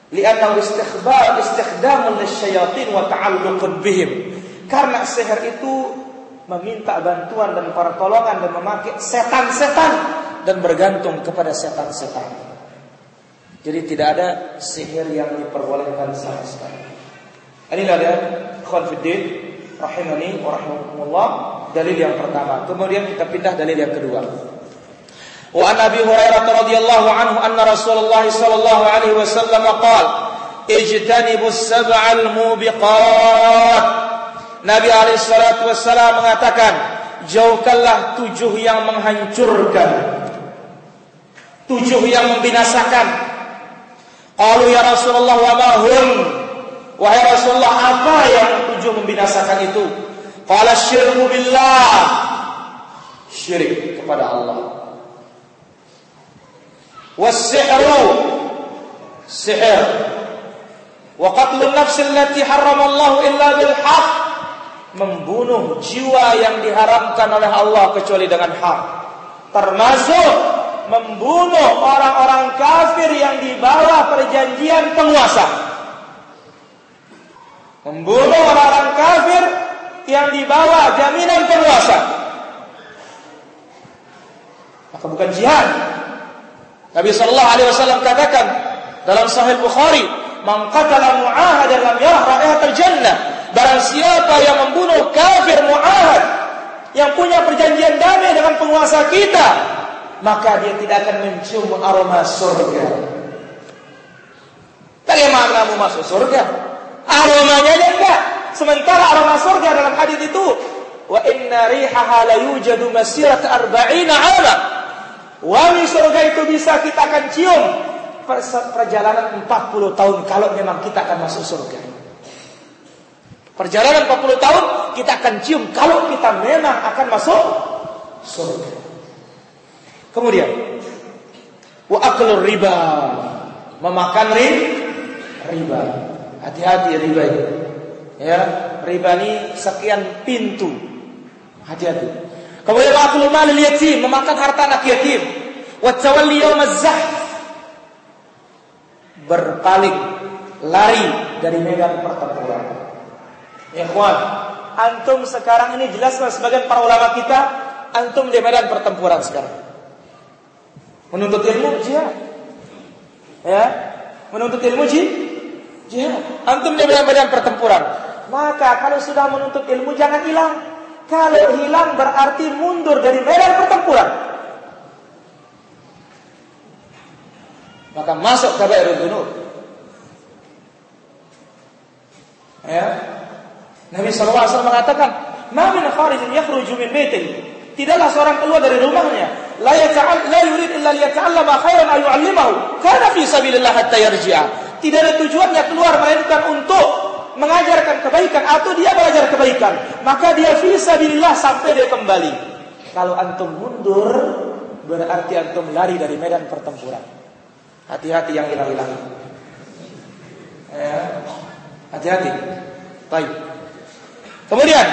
Speaker 1: Lianna istikhbar istikhdam lisyayatin wa ta'alluqun bihim. Karena sihir itu meminta bantuan dan pertolongan dan memakai setan-setan dan bergantung kepada setan-setan. Jadi tidak ada sihir yang diperbolehkan sama sekali. Inilah dia khonfiddin rahimani wa rahmatullah dalil yang pertama. Kemudian kita pindah dalil yang kedua. Wa an Abi Hurairah radhiyallahu anhu anna Rasulullah sallallahu alaihi wasallam qala ijtanibus sab'al mubiqat Nabi alaihissalatu wassalam mengatakan, jauhkanlah tujuh yang menghancurkan, tujuh yang membinasakan. Qalu ya Rasulullah wa ma hum? Wahai Rasulullah, apa yang tujuh membinasakan itu? Qala syirku billah. Syirik kepada Allah. Wasihru sihir. Wa qatlun nafsi allati harrama Allah illa bil membunuh jiwa yang diharamkan oleh Allah kecuali dengan hak. Termasuk membunuh orang-orang kafir yang di bawah perjanjian penguasa. Membunuh orang-orang kafir yang di bawah jaminan penguasa. Maka bukan jihad. Nabi sallallahu alaihi wasallam katakan dalam Sahih Bukhari, "Man qatala mu'ahadan lam yarah raihatal jannah." Barang siapa yang membunuh kafir mu'ahad yang punya perjanjian damai dengan penguasa kita, maka dia tidak akan mencium aroma surga. Bagaimana mau masuk surga? Aromanya aja enggak. Sementara aroma surga dalam hadis itu wa inna rihaha la yujadu masirat arba'ina 'ama. Wangi surga itu bisa kita akan cium perjalanan 40 tahun kalau memang kita akan masuk surga. Perjalanan 40 tahun kita akan cium kalau kita memang akan masuk surga. Kemudian wa aklur riba memakan riba. Hati-hati riba ini. Ya, ribani sekian pintu. Hati-hati. Kemudian aklu malil yatim, memakan harta anak yatim. Wa tawalli yaumaz Berpaling, lari dari medan pertempuran. Ya kawan, antum sekarang ini jelas sebagian para ulama kita, antum di medan pertempuran sekarang. Menuntut ilmu jihad. Ya, menuntut ilmu jihad. Antum di medan pertempuran. Maka kalau sudah menuntut ilmu jangan hilang. Kalau hilang berarti mundur dari medan pertempuran. Maka masuk ke Bairul Dunub. Ya. Nabi SAW mengatakan, "Ma min kharijin yakhruju min baitihi." Tidaklah seorang keluar dari rumahnya, la yata'al la yurid illa liyata'allama khairan ayu 'allimahu. Kana fi sabilillah hatta yarji'a. Tidak ada tujuannya keluar melainkan untuk mengajarkan kebaikan atau dia belajar kebaikan, maka dia fisabilillah sampai dia kembali. Kalau antum mundur, berarti antum lari dari medan pertempuran. Hati-hati yang hilang-hilang. Ya. Hati-hati. Baik. Kemudian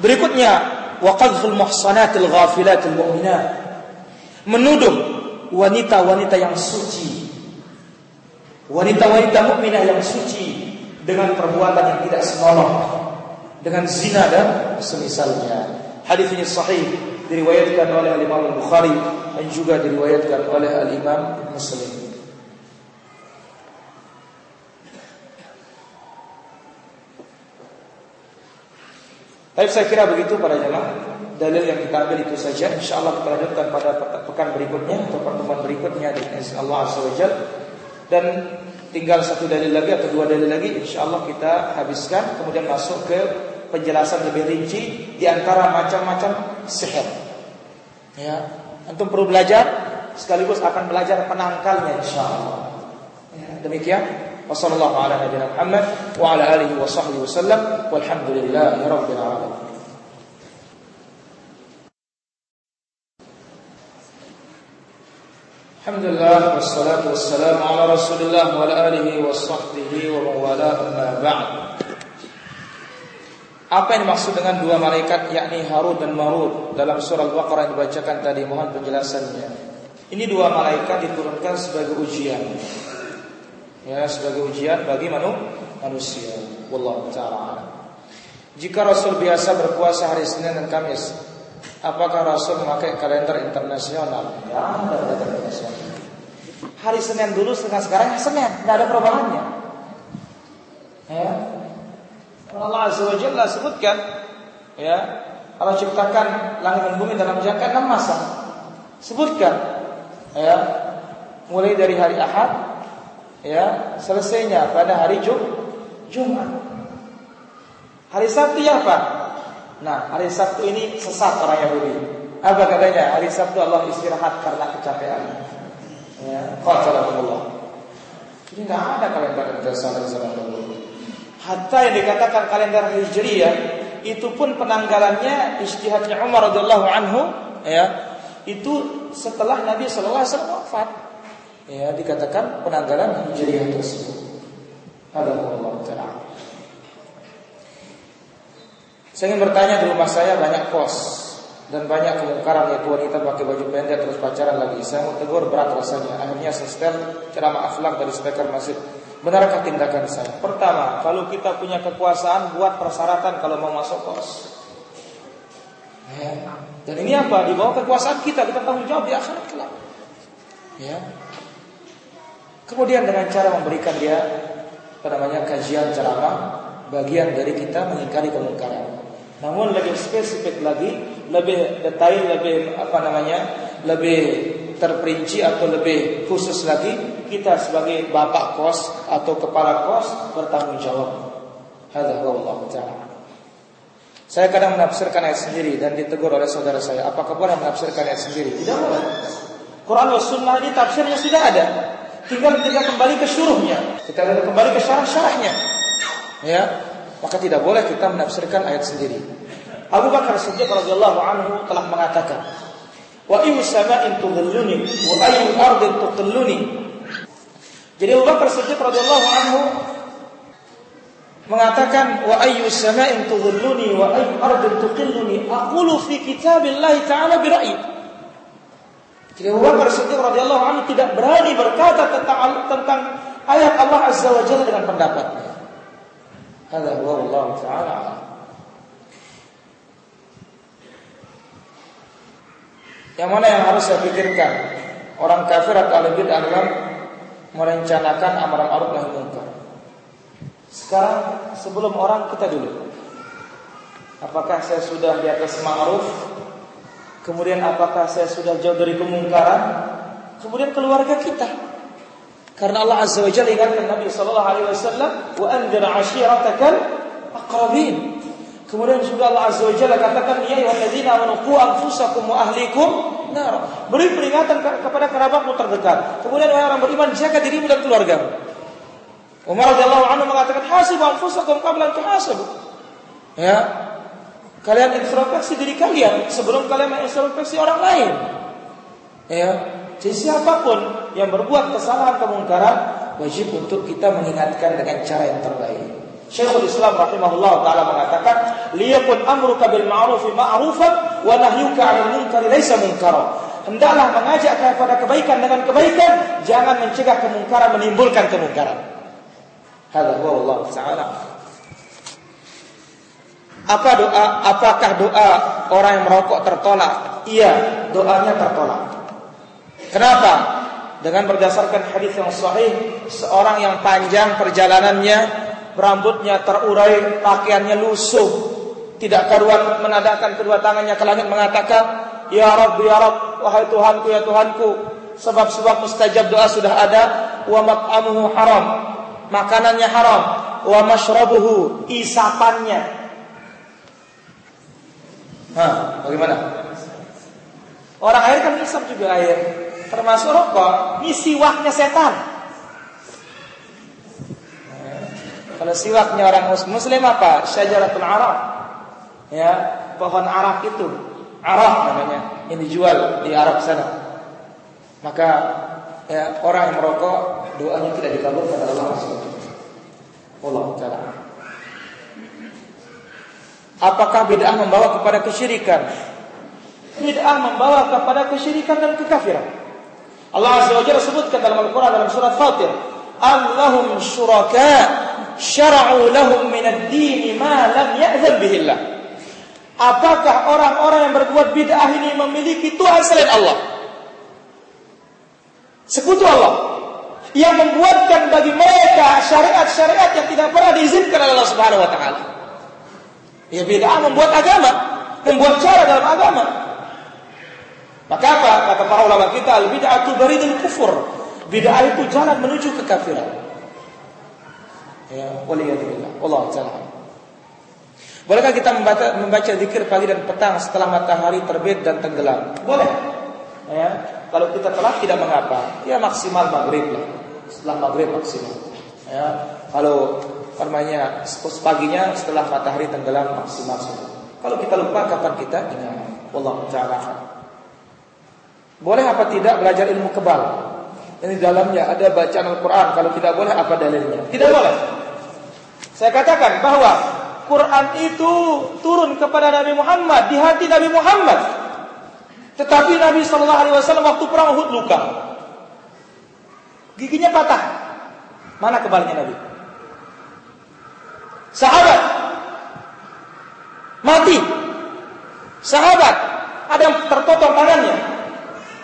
Speaker 1: berikutnya waqadhul muhsanatil ghafilatil mu'minat. Menuduh wanita-wanita yang suci. Wanita-wanita mukminah yang suci dengan perbuatan yang tidak senonoh dengan zina dan semisalnya. Hadis ini sahih diriwayatkan oleh Al Imam Bukhari dan juga diriwayatkan oleh Al Imam Muslim. Tapi saya kira begitu para jemaah. Dalil yang kita ambil itu saja. Insya Allah kita lanjutkan pada pekan berikutnya atau pertemuan berikutnya dengan Allah Azza Dan tinggal satu dalil lagi atau dua dalil lagi insya Allah kita habiskan kemudian masuk ke penjelasan lebih rinci di antara macam-macam sihir. Ya, antum perlu belajar sekaligus akan belajar penangkalnya insya Allah. Ya, demikian. Wassalamualaikum warahmatullahi wabarakatuh. Wa Alhamdulillah wassalatu wassalamu ala Rasulillah wa ala alihi wa sahbihi wa mawala amma ba'd. Apa yang dimaksud dengan dua malaikat yakni Harut dan Marut dalam surah Al-Baqarah yang dibacakan tadi mohon penjelasannya. Ini dua malaikat diturunkan sebagai ujian. Ya, sebagai ujian bagi manusia. Wallahu taala. Jika Rasul biasa berpuasa hari Senin dan Kamis, Apakah Rasul memakai kalender internasional? Ya, ada kalender internasional. Hari Senin dulu setengah sekarang Senin, tidak ada perubahannya. Ya. Allah Azza wa Jalla sebutkan, ya, Allah ciptakan langit dan bumi dalam jangka enam masa. Sebutkan, ya, mulai dari hari Ahad, ya, selesainya pada hari Jum Jumat. Hari Sabtu ya apa? Nah, hari Sabtu ini sesat orang Yahudi. Apa katanya? Hari Sabtu Allah istirahat karena kecapean. Ya, qatalahullah. Jadi tidak ada kalender internasional di zaman dulu. Hatta yang dikatakan kalender Hijriyah itu pun penanggalannya istihadnya Umar radhiyallahu anhu ya itu setelah Nabi sallallahu alaihi wafat. Ya, dikatakan penanggalan Hijriyah tersebut. Allah taala. Saya ingin bertanya di rumah saya banyak kos dan banyak kemungkaran yaitu wanita pakai baju pendek terus pacaran lagi. Saya mau tegur berat rasanya. Akhirnya saya ceramah akhlak dari speaker masjid. Benarkah tindakan saya? Pertama, kalau kita punya kekuasaan buat persyaratan kalau mau masuk kos. Ya. Dan ini apa? Di bawah kekuasaan kita, kita tanggung jawab di akhirat kelak. Ya. Kemudian dengan cara memberikan dia apa namanya kajian ceramah bagian dari kita mengingkari kemungkaran. Namun lebih spesifik lagi, lebih detail, lebih apa namanya, lebih terperinci atau lebih khusus lagi, kita sebagai bapak kos atau kepala kos bertanggung jawab. Hadza taala. Saya kadang menafsirkan ayat sendiri dan ditegur oleh saudara saya, apakah boleh menafsirkan ayat sendiri? Tidak boleh. Quran dan Sunnah ini tafsirnya sudah ada. Tinggal kita kembali ke syuruhnya, kita kembali ke syarah-syarahnya. Ya, maka tidak boleh kita menafsirkan ayat sendiri. Abu Bakar Siddiq radhiyallahu anhu telah mengatakan, "Wa ayu sama'in tudhilluni wa ayu ardin tuqilluni." Jadi Abu Bakar Siddiq radhiyallahu anhu mengatakan wa ayyu sama'in tudhilluni wa ayyu ardin tuqilluni aqulu fi kitabillahi ta'ala bi ra'yi. Jadi Abu Bakar Siddiq radhiyallahu anhu tidak berani berkata tentang tentang ayat Allah Azza wa Jalla dengan pendapatnya. Hadza huwa Allah taala. Yang mana yang harus saya pikirkan? Orang kafir atau ahli bid'ah dalam merencanakan amar ma'ruf nahi munkar. Sekarang sebelum orang kita dulu. Apakah saya sudah di atas ma'ruf Kemudian apakah saya sudah jauh dari kemungkaran? Kemudian keluarga kita. Karena Allah Azza wa Jalla ingatkan Nabi sallallahu alaihi wasallam, "Wa anzir 'ashiratakal aqrabin." Kemudian juga Allah Azza wa Jalla katakan, "Ya ayyuhalladzina amanu qu anfusakum wa ahlikum nar." Beri peringatan kepada kerabatmu terdekat. Kemudian wahai orang beriman, jaga dirimu dan keluargamu. Umar radhiyallahu anhu mengatakan, "Hasibu anfusakum qabla an tuhasabu." Ya, Kalian introspeksi diri kalian sebelum kalian mengintrospeksi orang lain. Ya, jadi siapa pun yang berbuat kesalahan kemungkaran wajib untuk kita mengingatkan dengan cara yang terbaik. Syekhul Islam rahimahullah taala mengatakan, "Liyakun amruka bil ma'ruf ma'rufan wa nahyuka 'anil munkar laisa munkara." Hendaklah mengajak kepada kebaikan dengan kebaikan, jangan mencegah kemungkaran menimbulkan kemungkaran. Hadza huwa Allah taala. Apa doa? Apakah doa orang yang merokok tertolak? Iya, doanya tertolak. Kenapa? Dengan berdasarkan hadis yang sahih, seorang yang panjang perjalanannya, rambutnya terurai, pakaiannya lusuh, tidak karuan menadakan kedua tangannya ke langit mengatakan, Ya Rabb, Ya Rabb, wahai Tuhanku, ya Tuhanku, sebab-sebab mustajab doa sudah ada, wa mat'amuhu haram, makanannya haram, wa mashrabuhu, isapannya, Hah, bagaimana? Orang air kan hisap juga air. Termasuk rokok, ini siwaknya setan. Kalau siwaknya orang muslim apa? Syajaratul araf. Ya, pohon arak itu. Araf namanya. Yang dijual di Arab sana. Maka ya, orang yang merokok doanya tidak dikabulkan oleh Allah Allah taala. Apakah bid'ah membawa kepada kesyirikan? Bid'ah membawa kepada kesyirikan dan kekafiran. Allah Azza wa Jalla sebutkan dalam Al-Quran dalam surat Fatir, Allahum syuraka syara'u lahum min ad-din ma lam ya'zan bihillah. Apakah orang-orang yang berbuat bid'ah ini memiliki Tuhan selain Allah? Sekutu Allah yang membuatkan bagi mereka syariat-syariat yang tidak pernah diizinkan oleh Allah Subhanahu wa taala. Ya bid'ah membuat agama, membuat cara dalam agama. Maka apa? Kata para ulama kita, al bid'atu baridul kufur. Bid'ah itu jalan menuju kekafiran. Ya, waliyadzubillah. Allah taala. Bolehkah kita membaca, membaca zikir pagi dan petang setelah matahari terbit dan tenggelam? Boleh. Ya, kalau kita telat tidak mengapa. Ya maksimal maghrib lah. Setelah maghrib maksimal. Ya, kalau namanya paginya setelah matahari tenggelam maksimal. Kalau kita lupa kapan kita ingat. Allah taala. Boleh apa tidak belajar ilmu kebal? Ini dalamnya ada bacaan Al-Quran. Kalau tidak boleh apa dalilnya? Tidak boleh. Saya katakan bahwa Quran itu turun kepada Nabi Muhammad di hati Nabi Muhammad. Tetapi Nabi Wasallam waktu perang Uhud luka, giginya patah. Mana kebalnya Nabi? Sahabat mati. Sahabat ada yang terpotong tangannya,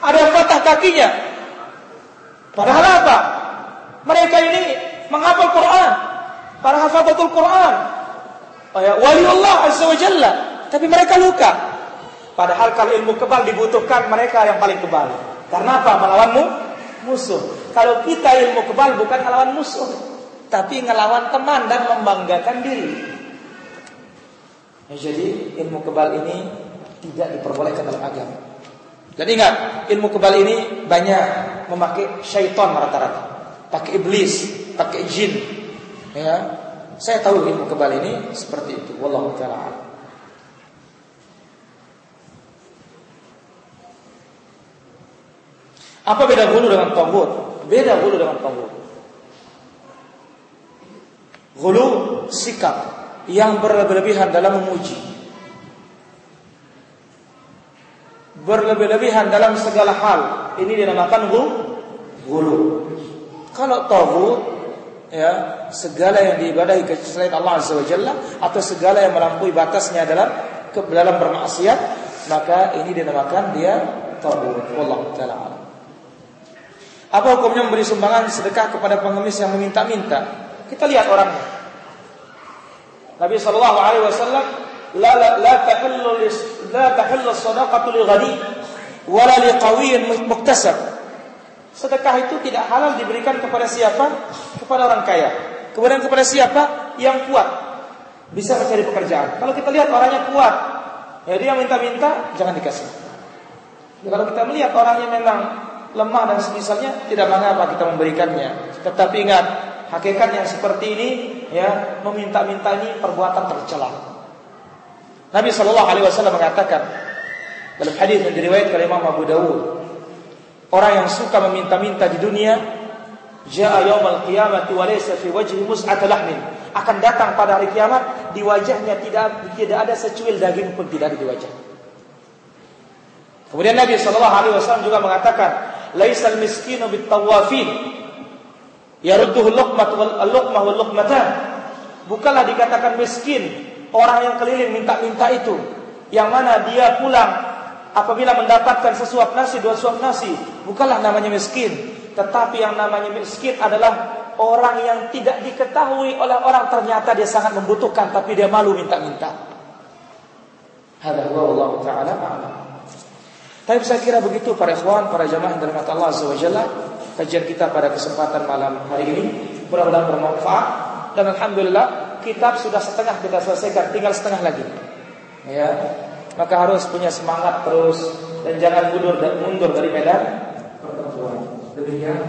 Speaker 1: ada yang patah kakinya. Padahal apa? Mereka ini menghafal Quran, para hafazatul Quran. Wali Allah Azza wa Jalla. Tapi mereka luka. Padahal kalau ilmu kebal dibutuhkan mereka yang paling kebal. Karena apa? Melawanmu musuh. Kalau kita ilmu kebal bukan melawan musuh tapi ngelawan teman dan membanggakan diri. Ya, jadi ilmu kebal ini tidak diperbolehkan dalam agama. Dan ingat, ilmu kebal ini banyak memakai syaitan rata-rata. Pakai iblis, pakai jin. Ya. Saya tahu ilmu kebal ini seperti itu. Wallahu taala. Apa beda bulu dengan tombol? Beda bulu dengan tombol. Ghulu sikap yang berlebihan dalam memuji. Berlebih-lebihan dalam segala hal. Ini dinamakan ghulu. Kalau tauhid ya, segala yang diibadahi selain Allah Azza wa Jalla atau segala yang melampaui batasnya dalam ke dalam bermaksiat, maka ini dinamakan dia tauhid. Wallahu taala Apa hukumnya memberi sumbangan sedekah kepada pengemis yang meminta-minta? Kita lihat orangnya. Nabi sallallahu alaihi wasallam la tahillu la tahillu sadaqatu li ghani wala li qawiyyin muktasab. Sedekah itu tidak halal diberikan kepada siapa? Kepada orang kaya. Kemudian kepada siapa? Yang kuat. Bisa mencari pekerjaan. Kalau kita lihat orangnya kuat, ya dia minta-minta, jangan dikasih. Ya, kalau kita melihat orangnya memang lemah dan semisalnya, tidak mengapa kita memberikannya. Tetapi ingat, hakikat yang seperti ini ya meminta-minta ini perbuatan tercela. Nabi Shallallahu Alaihi Wasallam mengatakan dalam hadis yang diriwayatkan oleh Imam Abu Dawud, orang yang suka meminta-minta di dunia, jaa yaumal qiyamati wa laysa fi wajhi mus'at lahmin, akan datang pada hari kiamat di wajahnya tidak tidak ada secuil daging pun tidak ada di wajah. Kemudian Nabi Shallallahu Alaihi Wasallam juga mengatakan, laisal miskinu bit tawafin Yarudduhu luqmat wal luqmah wal luqmatan. Bukanlah dikatakan miskin orang yang keliling minta-minta itu. Yang mana dia pulang apabila mendapatkan sesuap nasi, dua suap nasi. Bukanlah namanya miskin. Tetapi yang namanya miskin adalah orang yang tidak diketahui oleh orang ternyata dia sangat membutuhkan tapi dia malu minta-minta. Allah taala. Tapi saya kira begitu para ikhwan, para jamaah yang dirahmati Allah Azza Jalla kajian kita pada kesempatan malam hari ini. Mudah-mudahan bermanfaat dan alhamdulillah kitab sudah setengah kita selesaikan, tinggal setengah lagi. Ya. Maka harus punya semangat terus dan jangan mundur dan mundur dari medan pertempuran. Demikian.